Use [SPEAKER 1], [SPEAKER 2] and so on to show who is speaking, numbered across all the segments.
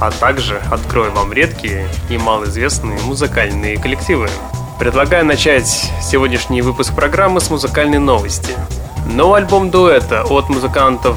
[SPEAKER 1] а также открою вам редкие и малоизвестные музыкальные коллективы. Предлагаю начать сегодняшний выпуск программы с музыкальной новости. Новый альбом дуэта от музыкантов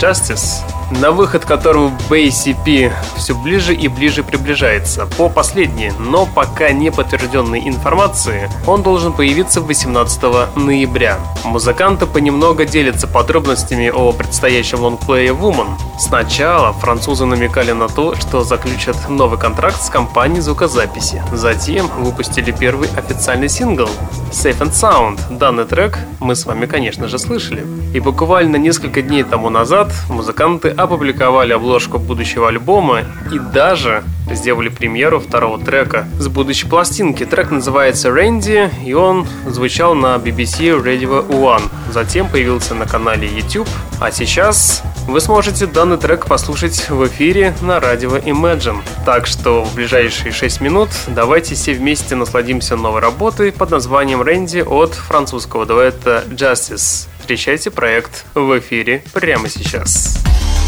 [SPEAKER 1] Justice на выход которого BCP все ближе и ближе приближается. По последней, но пока не подтвержденной информации, он должен появиться 18 ноября. Музыканты понемногу делятся подробностями о предстоящем лонгплее Woman. Сначала французы намекали на то, что заключат новый контракт с компанией звукозаписи. Затем выпустили первый официальный сингл Safe and Sound. Данный трек мы с вами, конечно же, слышали. И буквально несколько дней тому назад музыканты опубликовали обложку будущего альбома и даже сделали премьеру второго трека с будущей пластинки. Трек называется «Рэнди», и он звучал на BBC Radio One. Затем появился на канале YouTube, а сейчас вы сможете данный трек послушать в эфире на радио Imagine. Так что в ближайшие 6 минут давайте все вместе насладимся новой работой под названием «Рэнди» от французского дуэта Justice. Встречайте проект в эфире прямо сейчас.
[SPEAKER 2] Water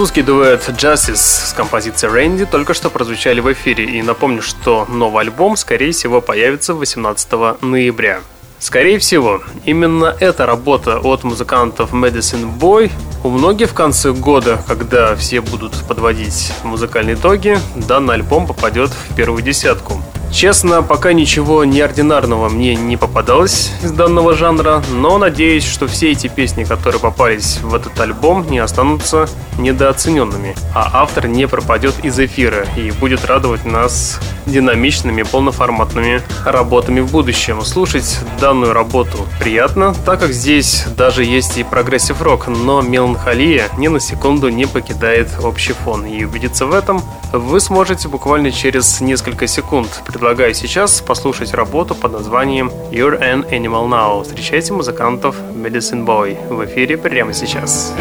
[SPEAKER 3] Французский дуэт Justice с композицией Randy только что прозвучали в эфире, и напомню, что новый альбом, скорее всего, появится 18 ноября. Скорее всего, именно эта работа от музыкантов Medicine Boy у многих в конце года, когда все будут подводить музыкальные итоги, данный альбом попадет в первую десятку. Честно, пока ничего неординарного мне не попадалось из данного жанра, но надеюсь, что все эти песни, которые попались в этот альбом, не останутся недооцененными, а автор не пропадет из эфира и будет радовать нас динамичными полноформатными работами в будущем. Слушать данную работу приятно, так как здесь даже есть и прогрессив рок, но меланхолия ни на секунду не покидает общий фон. И убедиться в этом вы сможете буквально через несколько секунд. Предлагаю сейчас послушать работу под названием You're an Animal Now. Встречайте музыкантов Medicine Boy в эфире прямо сейчас. Сейчас.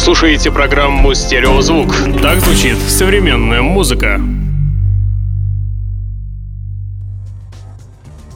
[SPEAKER 3] Слушаете программу «Стереозвук». Так звучит современная музыка.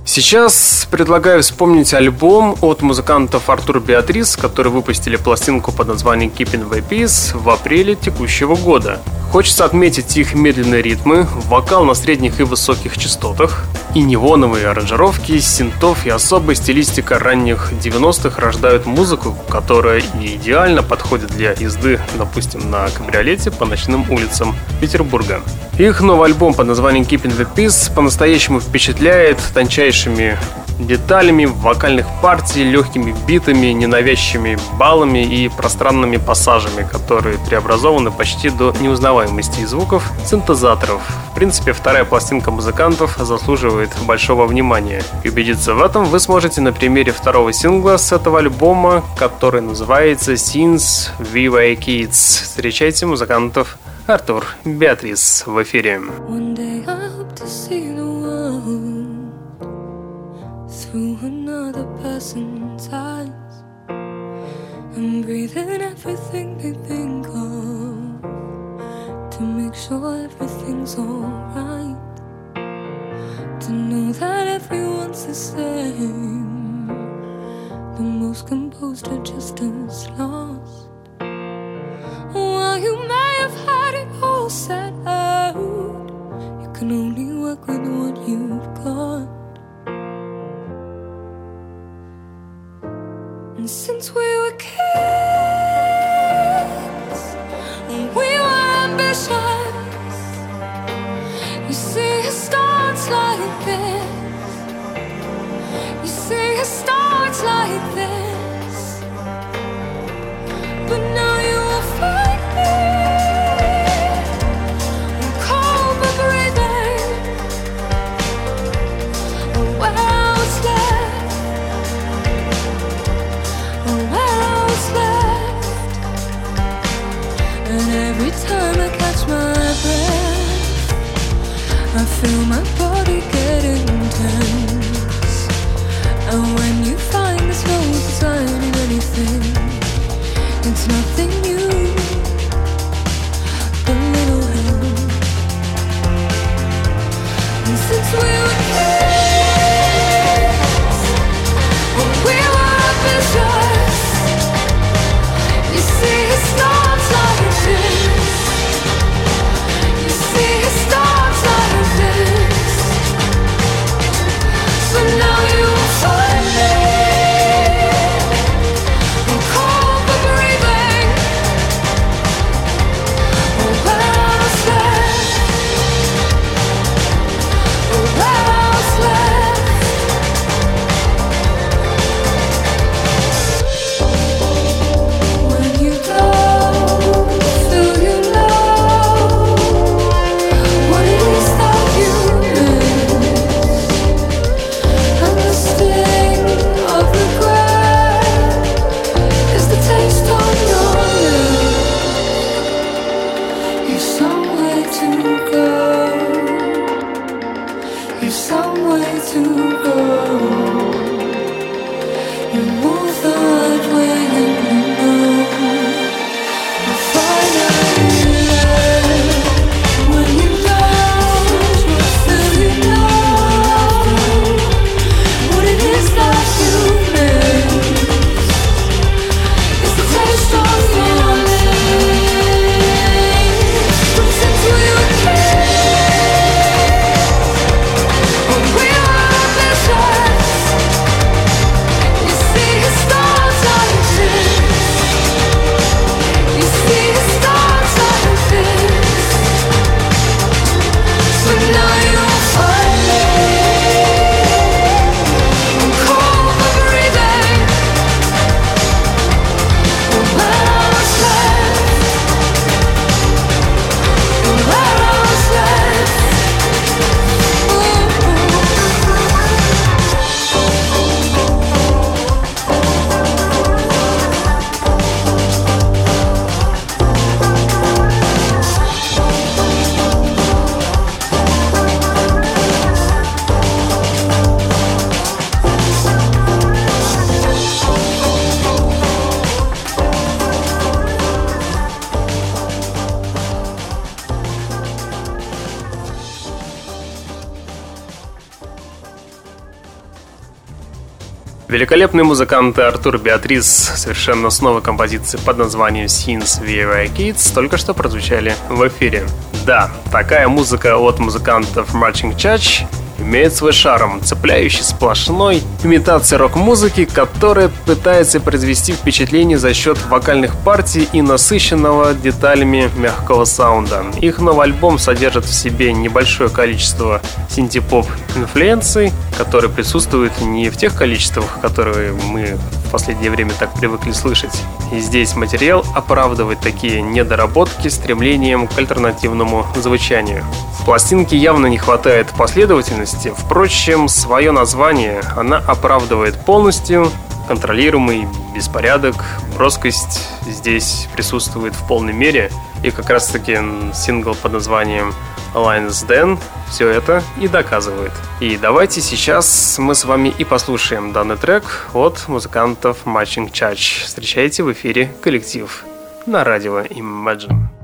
[SPEAKER 3] Сейчас предлагаю вспомнить альбом от музыкантов Артур Беатрис, которые выпустили пластинку под названием Keeping the Peace в апреле текущего года.
[SPEAKER 2] Хочется отметить их медленные ритмы, вокал на средних и высоких частотах, и неоновые аранжировки, синтов и особая стилистика ранних 90-х рождают музыку, которая и идеально подходит для езды, допустим, на кабриолете по ночным улицам Петербурга. Их новый альбом под названием Keeping the Peace по-настоящему впечатляет тончайшими деталями вокальных партий, легкими битами, ненавязчивыми баллами и пространными пассажами, которые преобразованы почти до неузнаваемости звуков синтезаторов. В принципе, вторая пластинка музыкантов заслуживает большого внимания. И убедиться в этом вы сможете на примере второго сингла с этого альбома, который называется Since We Were Kids. Встречайте музыкантов Артур Беатрис в эфире. One day I hope to see the through another person's eyes and breathing everything they think of to make sure everything's alright. To know that everyone's the same, the most composed are just as lost. While you may have had it all set out, you can only work with what you've got. something new.
[SPEAKER 4] Великолепные музыканты Артур Беатрис совершенно с новой композицией под названием Scenes Via Kids только что прозвучали в эфире. Да, такая музыка от музыкантов Marching Church имеет свой шарм, цепляющий сплошной имитация рок-музыки, которая пытается произвести впечатление за счет вокальных партий и насыщенного деталями мягкого саунда. Их новый альбом содержит в себе небольшое количество синтепоп инфлюенций, которые присутствуют не в тех количествах, которые мы последнее время так привыкли слышать. И здесь материал оправдывает такие недоработки стремлением к альтернативному звучанию. В пластинке явно не хватает последовательности, впрочем, свое название она оправдывает полностью, контролируемый беспорядок, броскость здесь присутствует в полной мере, и как раз таки сингл под названием Alliance Den все это и доказывает. И давайте сейчас мы с вами и послушаем данный трек от музыкантов Matching Church. Встречайте в эфире коллектив на радио Imagine.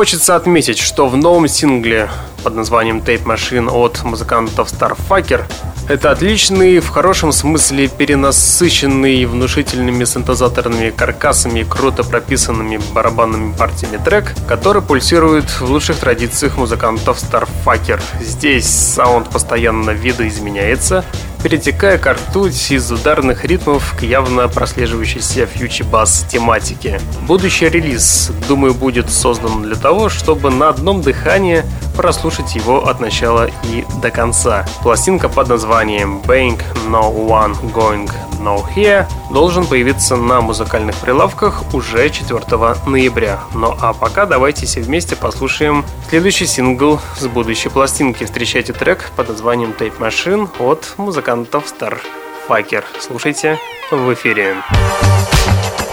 [SPEAKER 1] Хочется отметить, что в новом сингле под названием Tape Machine от музыкантов Starfucker это отличный, в хорошем смысле перенасыщенный внушительными синтезаторными каркасами круто прописанными барабанными партиями трек, который пульсирует в лучших традициях музыкантов Starfucker. Здесь саунд постоянно видоизменяется, перетекая к ртуть из ударных ритмов к явно прослеживающейся фьючи-бас тематике. Будущий релиз, думаю, будет создан для того, чтобы на одном дыхании прослушать его от начала и до конца. Пластинка под названием Bank No One Going No Here должен появиться на музыкальных прилавках уже 4 ноября. Ну а пока давайте все вместе послушаем следующий сингл с будущей пластинки. Встречайте трек под названием Tape Machine от музыкантов Starfucker. Слушайте в эфире. довольно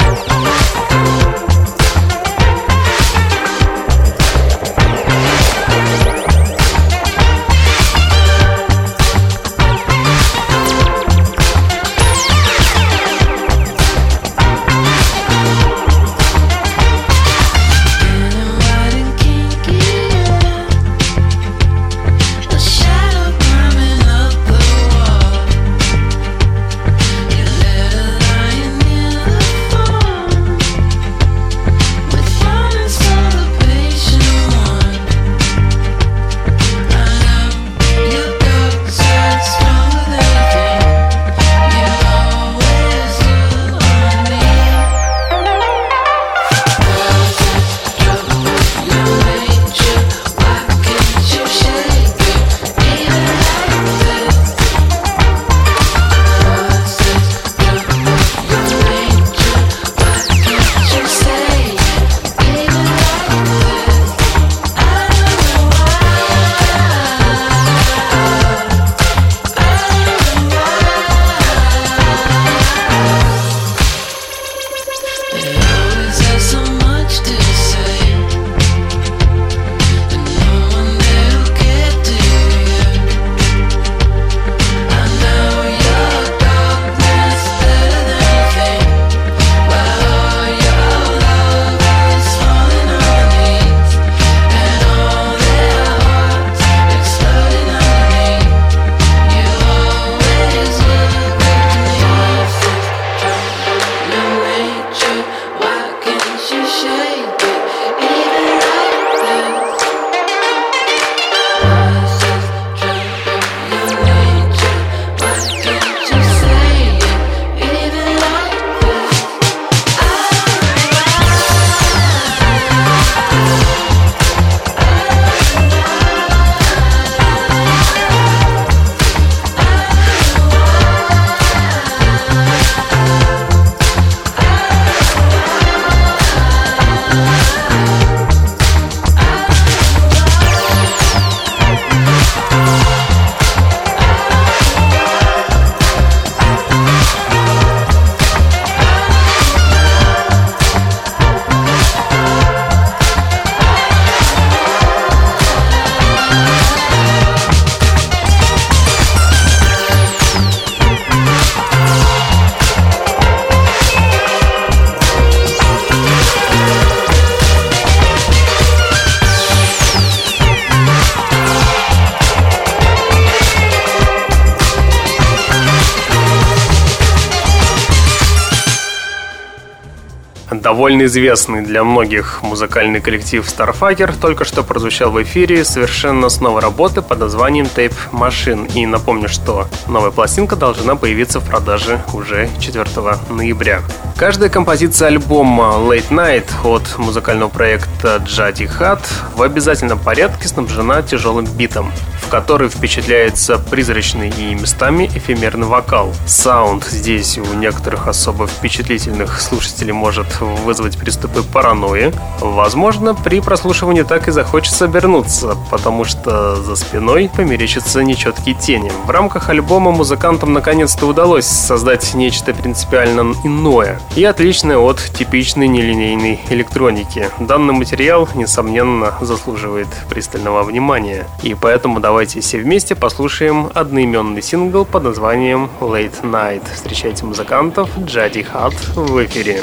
[SPEAKER 1] известный для многих музыкальный коллектив Starfighter только что прозвучал в эфире совершенно с новой работы под названием Tape Machine. И напомню, что новая пластинка должна появиться в продаже уже 4 ноября. Каждая композиция альбома Late Night от музыкального проекта Jati Hat в обязательном порядке снабжена тяжелым битом в который впечатляется призрачный и местами эфемерный вокал. Саунд здесь у некоторых особо впечатлительных слушателей может вызвать приступы паранойи. Возможно, при прослушивании так и захочется обернуться, потому что за спиной померещатся нечеткие тени. В рамках альбома музыкантам наконец-то удалось создать нечто принципиально иное и отличное от типичной нелинейной электроники. Данный материал, несомненно, заслуживает пристального внимания, и поэтому давайте давайте все вместе послушаем одноименный сингл под названием Late Night. Встречайте музыкантов Джади Хат в эфире.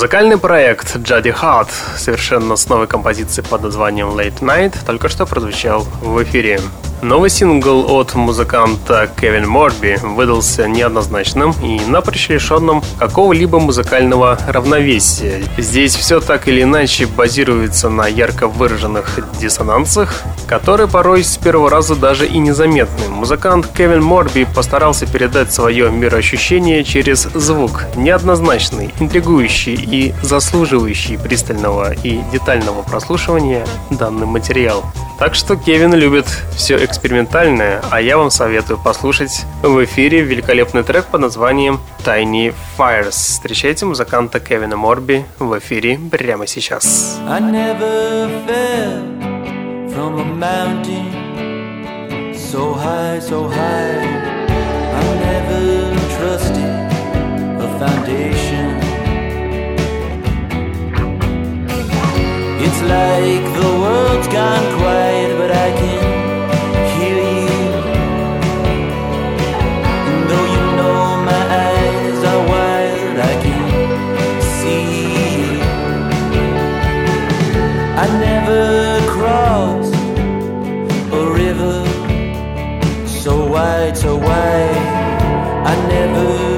[SPEAKER 5] Музыкальный проект Juddy Heart совершенно с новой композицией под названием Late Night только что прозвучал в эфире. Новый сингл от музыканта Кевин Морби выдался неоднозначным и напрочь лишенным какого-либо музыкального равновесия. Здесь все так или иначе базируется на ярко выраженных диссонансах, которые порой с первого раза даже и незаметны. Музыкант Кевин Морби постарался передать свое мироощущение через звук, неоднозначный, интригующий и заслуживающий пристального и детального прослушивания данный материал. Так что Кевин любит все экспериментальное, а я вам советую послушать в эфире великолепный трек под названием Tiny Fires. Встречайте музыканта Кевина Морби в эфире прямо сейчас. I never fell from a mountain so high, so high. I never trusted a foundation. It's like the world's gone quiet, fades away. I never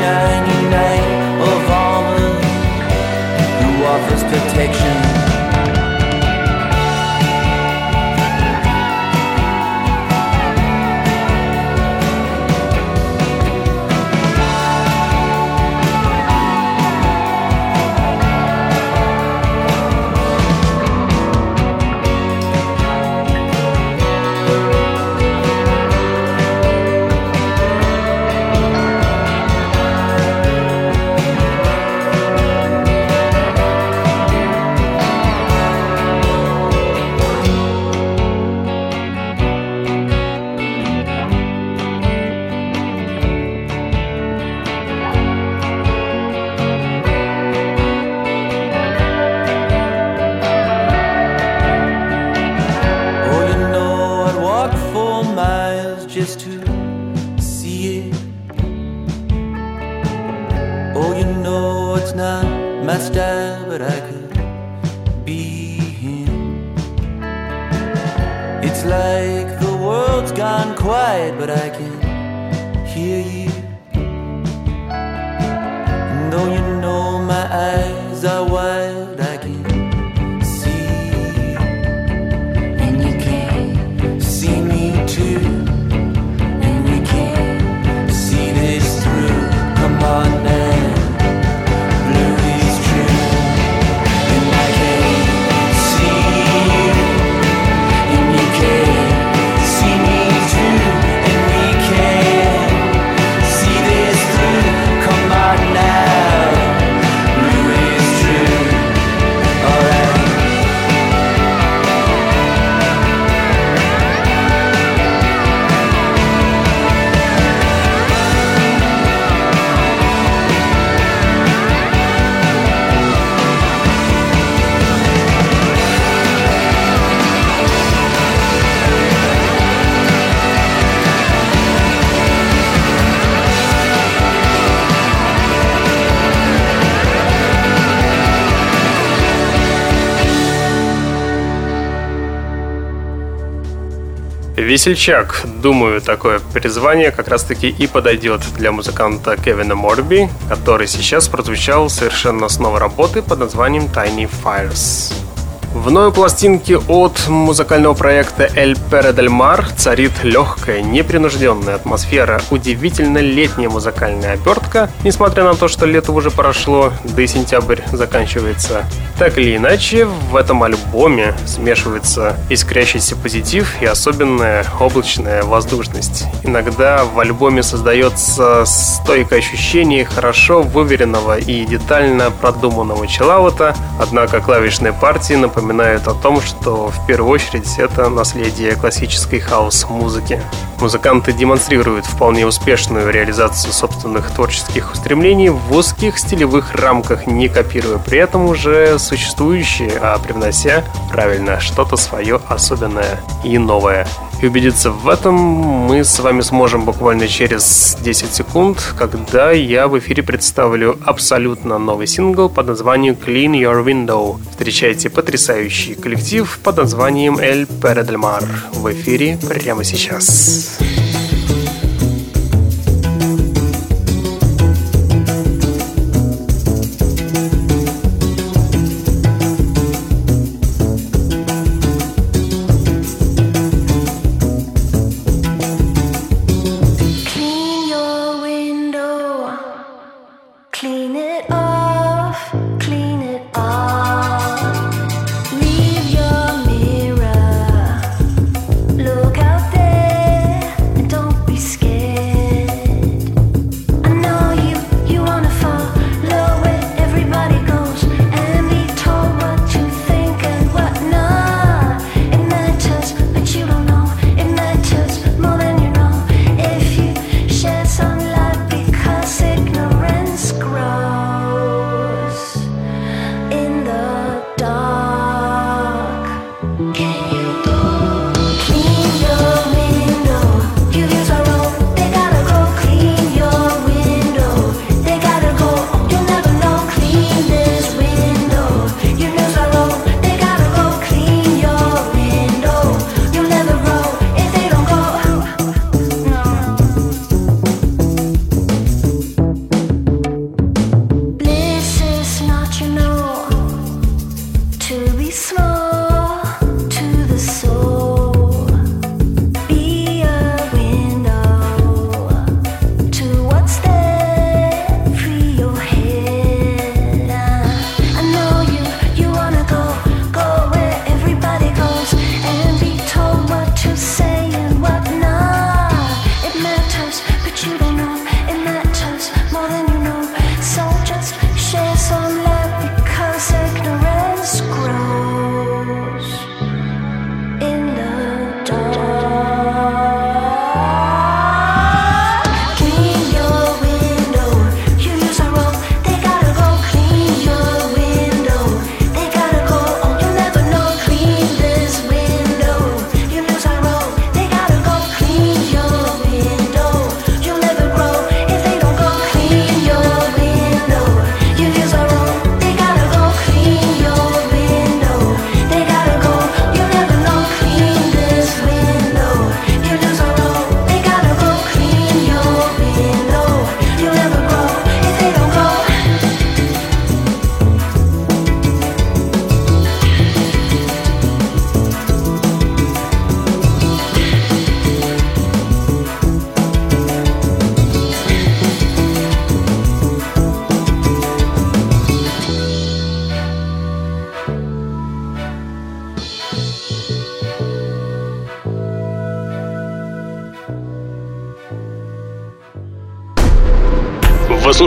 [SPEAKER 5] shiny knight of armor who offers protection.
[SPEAKER 1] Весельчак. Думаю, такое призвание как раз-таки и подойдет для музыканта Кевина Морби, который сейчас прозвучал совершенно с новой работы под названием Tiny Fires. В новой пластинке от музыкального проекта «Эль Пере Дель Мар» царит легкая, непринужденная атмосфера, удивительно летняя музыкальная обертка, несмотря на то, что лето уже прошло, да и сентябрь заканчивается. Так или иначе, в этом альбоме смешивается искрящийся позитив и особенная облачная воздушность. Иногда в альбоме создается стойкое ощущение хорошо выверенного и детально продуманного челаута, однако клавишные партии напоминают напоминают о том, что в первую очередь это наследие классической хаос-музыки. Музыканты демонстрируют вполне успешную реализацию собственных творческих устремлений в узких стилевых рамках, не копируя при этом уже существующие, а привнося правильно что-то свое особенное и новое. И убедиться в этом мы с вами сможем буквально через 10 секунд, когда я в эфире представлю абсолютно новый сингл под названием Clean Your Window. Встречайте потрясающий коллектив под названием del Mar в эфире прямо сейчас.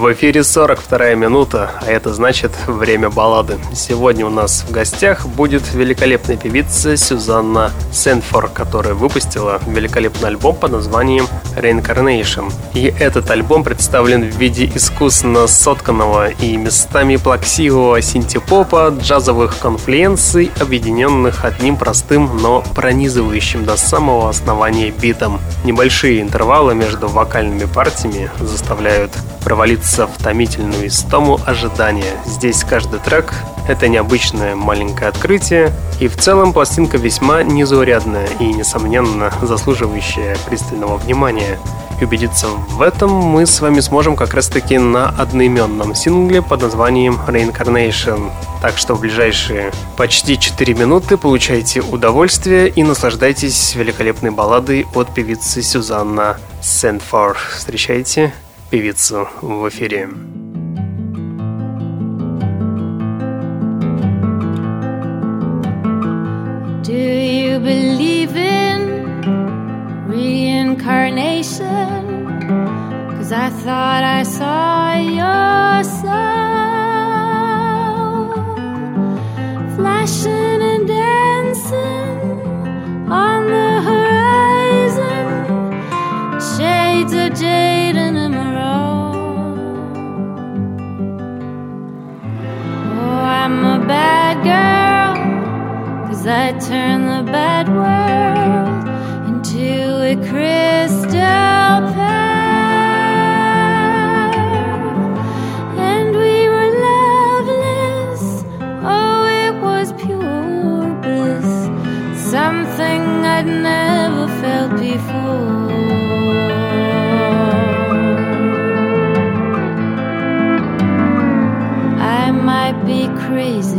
[SPEAKER 1] В эфире 42 минута, а это значит время баллады. Сегодня у нас в гостях будет великолепная певица Сюзанна Сенфор, которая выпустила великолепный альбом под названием Reincarnation. И этот альбом представлен в виде искусно сотканного и местами плаксивого синтепопа, джазовых конфлюенций, объединенных одним простым, но пронизывающим до самого основания битом. Небольшие интервалы между вокальными партиями заставляют провалиться в томительную истому ожидания. Здесь каждый трек — это необычное маленькое открытие, и в целом пластинка весьма незаурядная и, несомненно, заслуживающая пристального внимания. И убедиться в этом мы с вами сможем как раз-таки на одноименном сингле под названием Reincarnation. Так что в ближайшие почти 4 минуты получайте удовольствие и наслаждайтесь великолепной балладой от певицы Сюзанна Сэнфор. Встречайте певицу в эфире.
[SPEAKER 2] Do you believe in reincarnation? Cause I thought I saw your soul flashing and dancing on the horizon, shades of jade I turn the bad world into a crystal pearl. And we were loveless, oh, it was pure bliss, something I'd never felt before. I might be crazy,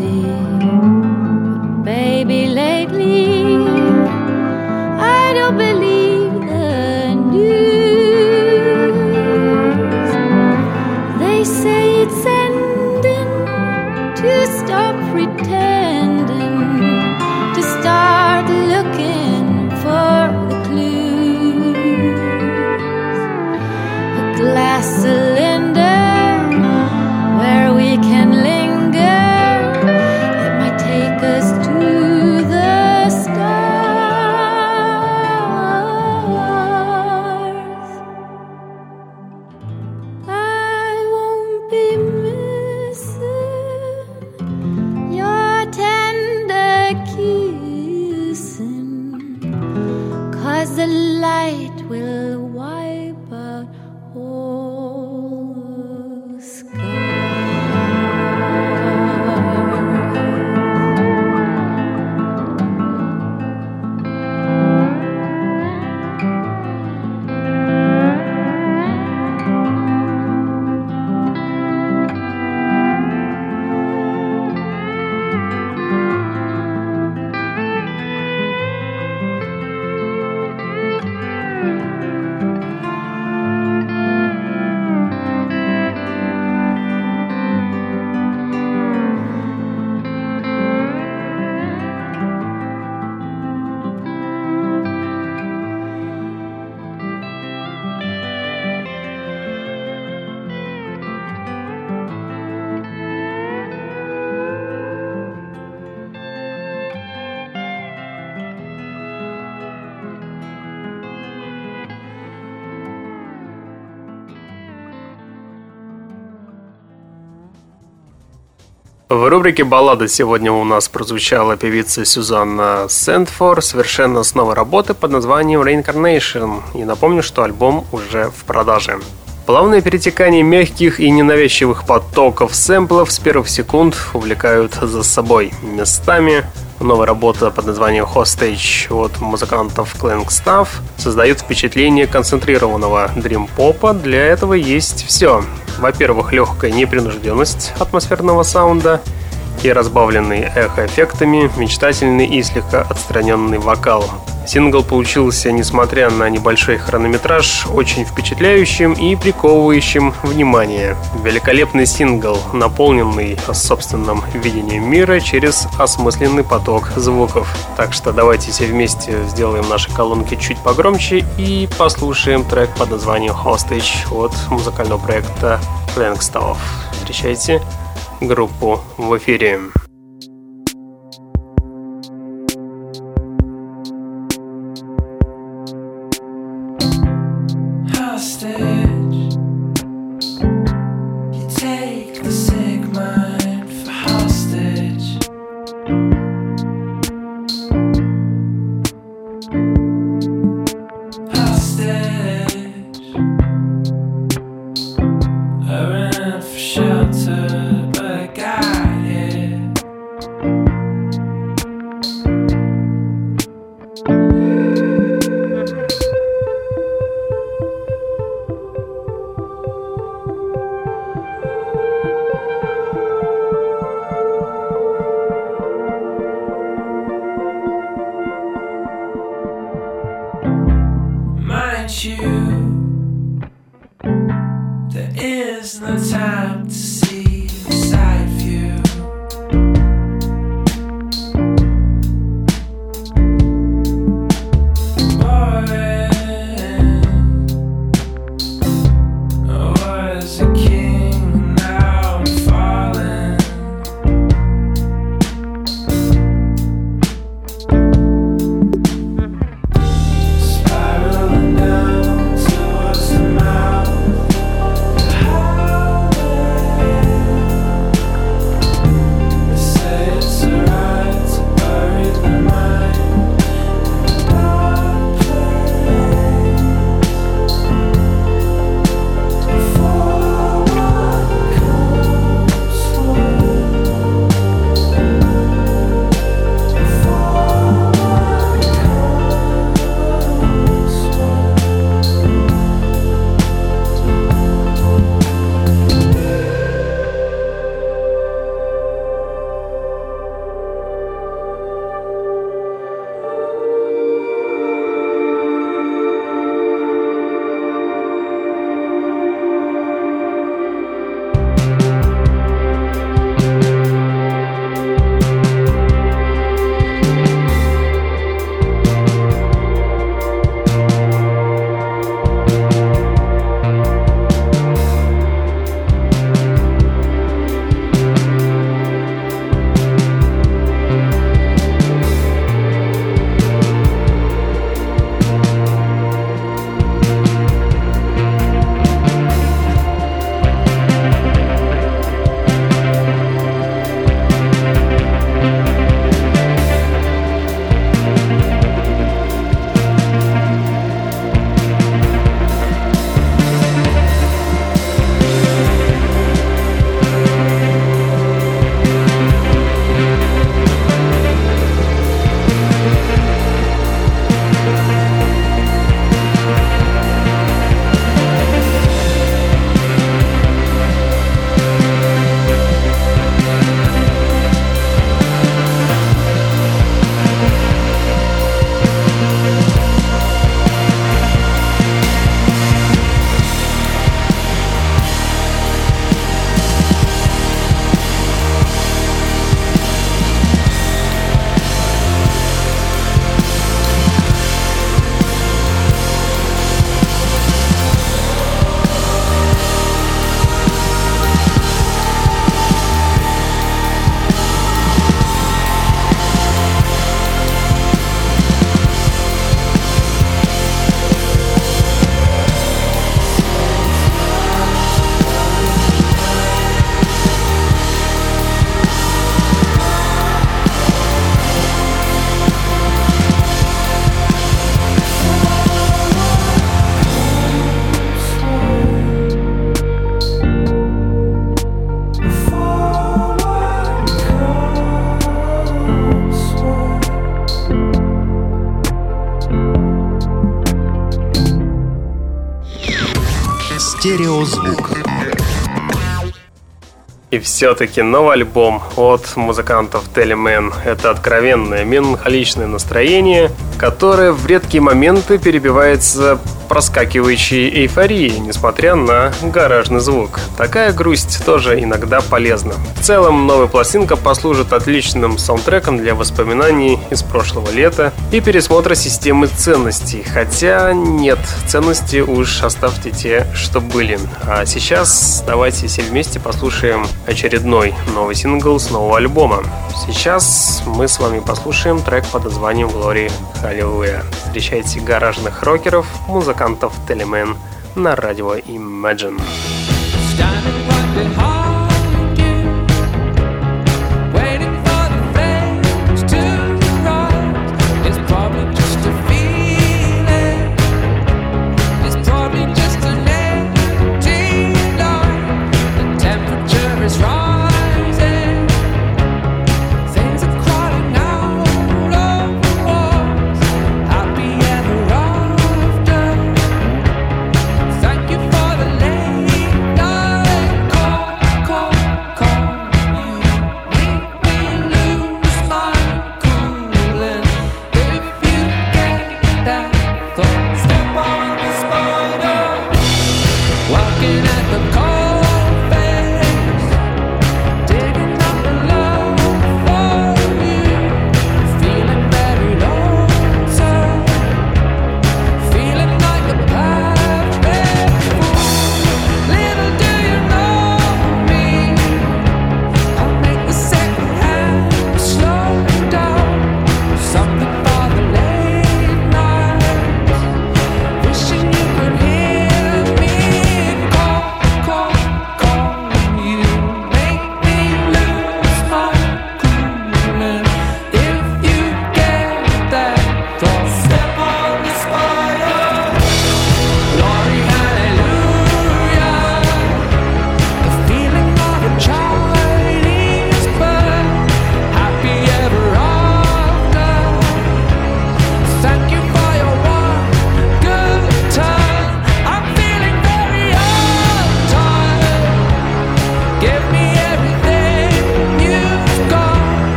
[SPEAKER 1] рубрике «Баллада» сегодня у нас прозвучала певица Сюзанна Сэндфор совершенно с новой работы под названием Reincarnation. И напомню, что альбом уже в продаже. Плавное перетекание мягких и ненавязчивых потоков сэмплов с первых секунд увлекают за собой местами. Новая работа под названием Hostage от музыкантов Clank Staff создает впечатление концентрированного дрим-попа. Для этого есть все. Во-первых, легкая непринужденность атмосферного саунда и разбавленный эхо-эффектами, мечтательный и слегка отстраненный вокал. Сингл получился, несмотря на небольшой хронометраж, очень впечатляющим и приковывающим внимание. Великолепный сингл, наполненный собственным видением мира через осмысленный поток звуков. Так что давайте все вместе сделаем наши колонки чуть погромче и послушаем трек под названием Hostage от музыкального проекта Plankstov. Встречайте группу в эфире.
[SPEAKER 5] hostage. You
[SPEAKER 1] все-таки новый альбом от музыкантов Teleman – это откровенное меланхоличное настроение, которое в редкие моменты перебивается проскакивающей эйфорией, несмотря на гаражный звук. Такая грусть тоже иногда полезна. В целом, новая пластинка послужит отличным саундтреком для воспоминаний из прошлого лета и пересмотра системы ценностей. Хотя нет, ценности уж оставьте те, что были. А сейчас давайте все вместе послушаем очередной новый сингл с нового альбома. Сейчас мы с вами послушаем трек под названием Glory Hallelujah. Встречайте гаражных рокеров, музыкантов Teleman на радио Imagine.
[SPEAKER 6] Standing right behind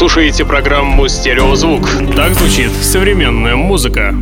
[SPEAKER 1] Слушаете программу «Стереозвук». Так звучит современная музыка.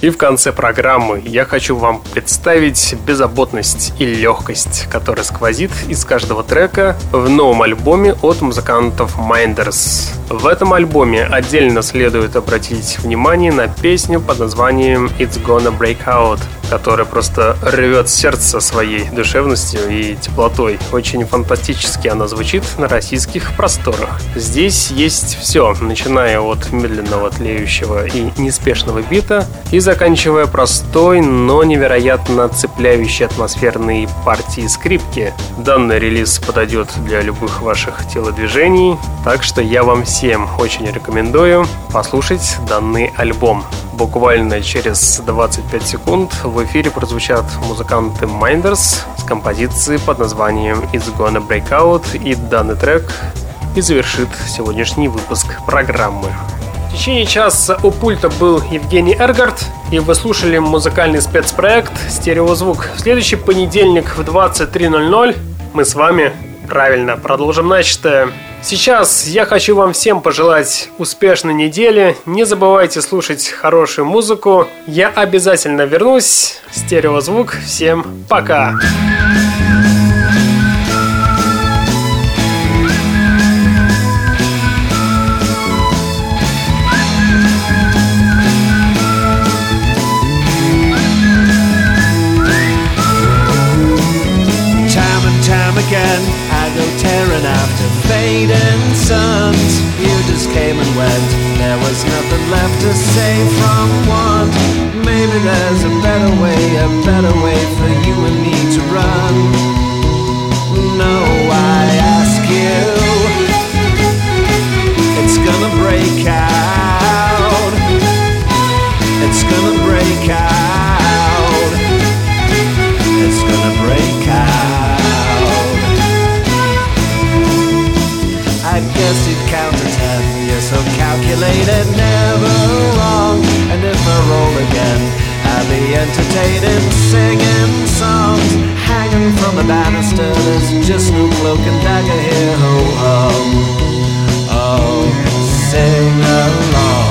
[SPEAKER 1] И в конце программы я хочу вам представить беззаботность и легкость, которая сквозит из каждого трека в новом альбоме от музыкантов Minders. В этом альбоме отдельно следует обратить внимание на песню под названием It's Gonna Break Out, которая просто рвет сердце своей душевностью и теплотой. Очень фантастически она звучит на российских просторах. Здесь есть все, начиная от медленного тлеющего и неспешного бита и заканчивая простой, но невероятно цепляющей атмосферной партии скрипки. Данный релиз подойдет для любых ваших телодвижений, так что я вам всем очень рекомендую послушать данный альбом. Буквально через 25 секунд в эфире прозвучат музыканты Minders с композицией под названием It's Gonna Break Out и данный трек и завершит сегодняшний выпуск программы. В течение часа у пульта был Евгений Эргард, и вы слушали музыкальный спецпроект «Стереозвук». В следующий понедельник в 23.00 мы с вами правильно продолжим начатое. Сейчас я хочу вам всем пожелать успешной недели. Не забывайте слушать хорошую музыку. Я обязательно вернусь. Стереозвук. Всем пока.
[SPEAKER 5] Time say from one. Maybe there's a better way, a better way for you and me to run. No, I ask you, it's gonna break out. It's gonna break out. It's gonna break out. I guess you'd count ten. You're so calculated, never be entertaining, singing songs, hanging from the banister. There's just no cloak and dagger here. Ho hum. Oh, sing along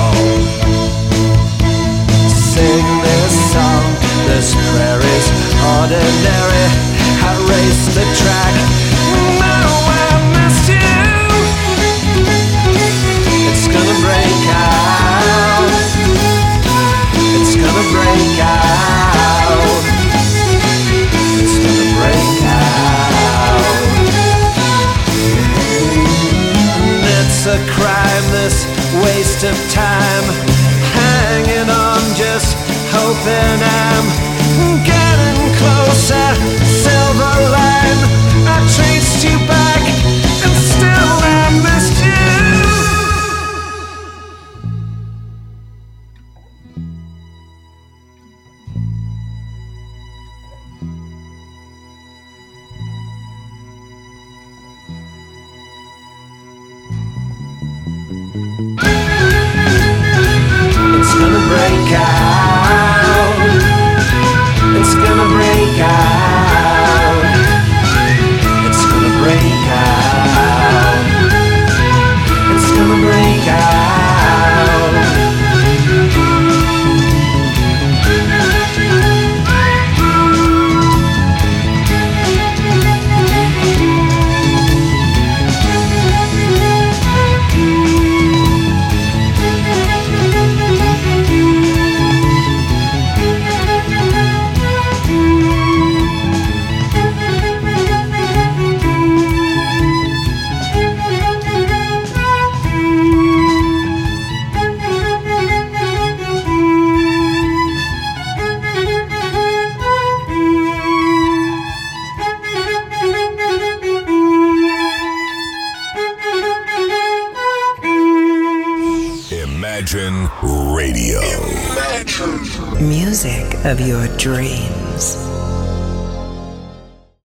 [SPEAKER 5] sing this song. This prairie's ordinary. I raced the track. Waste of time. Hanging on, just hoping I'm getting closer. Silver line,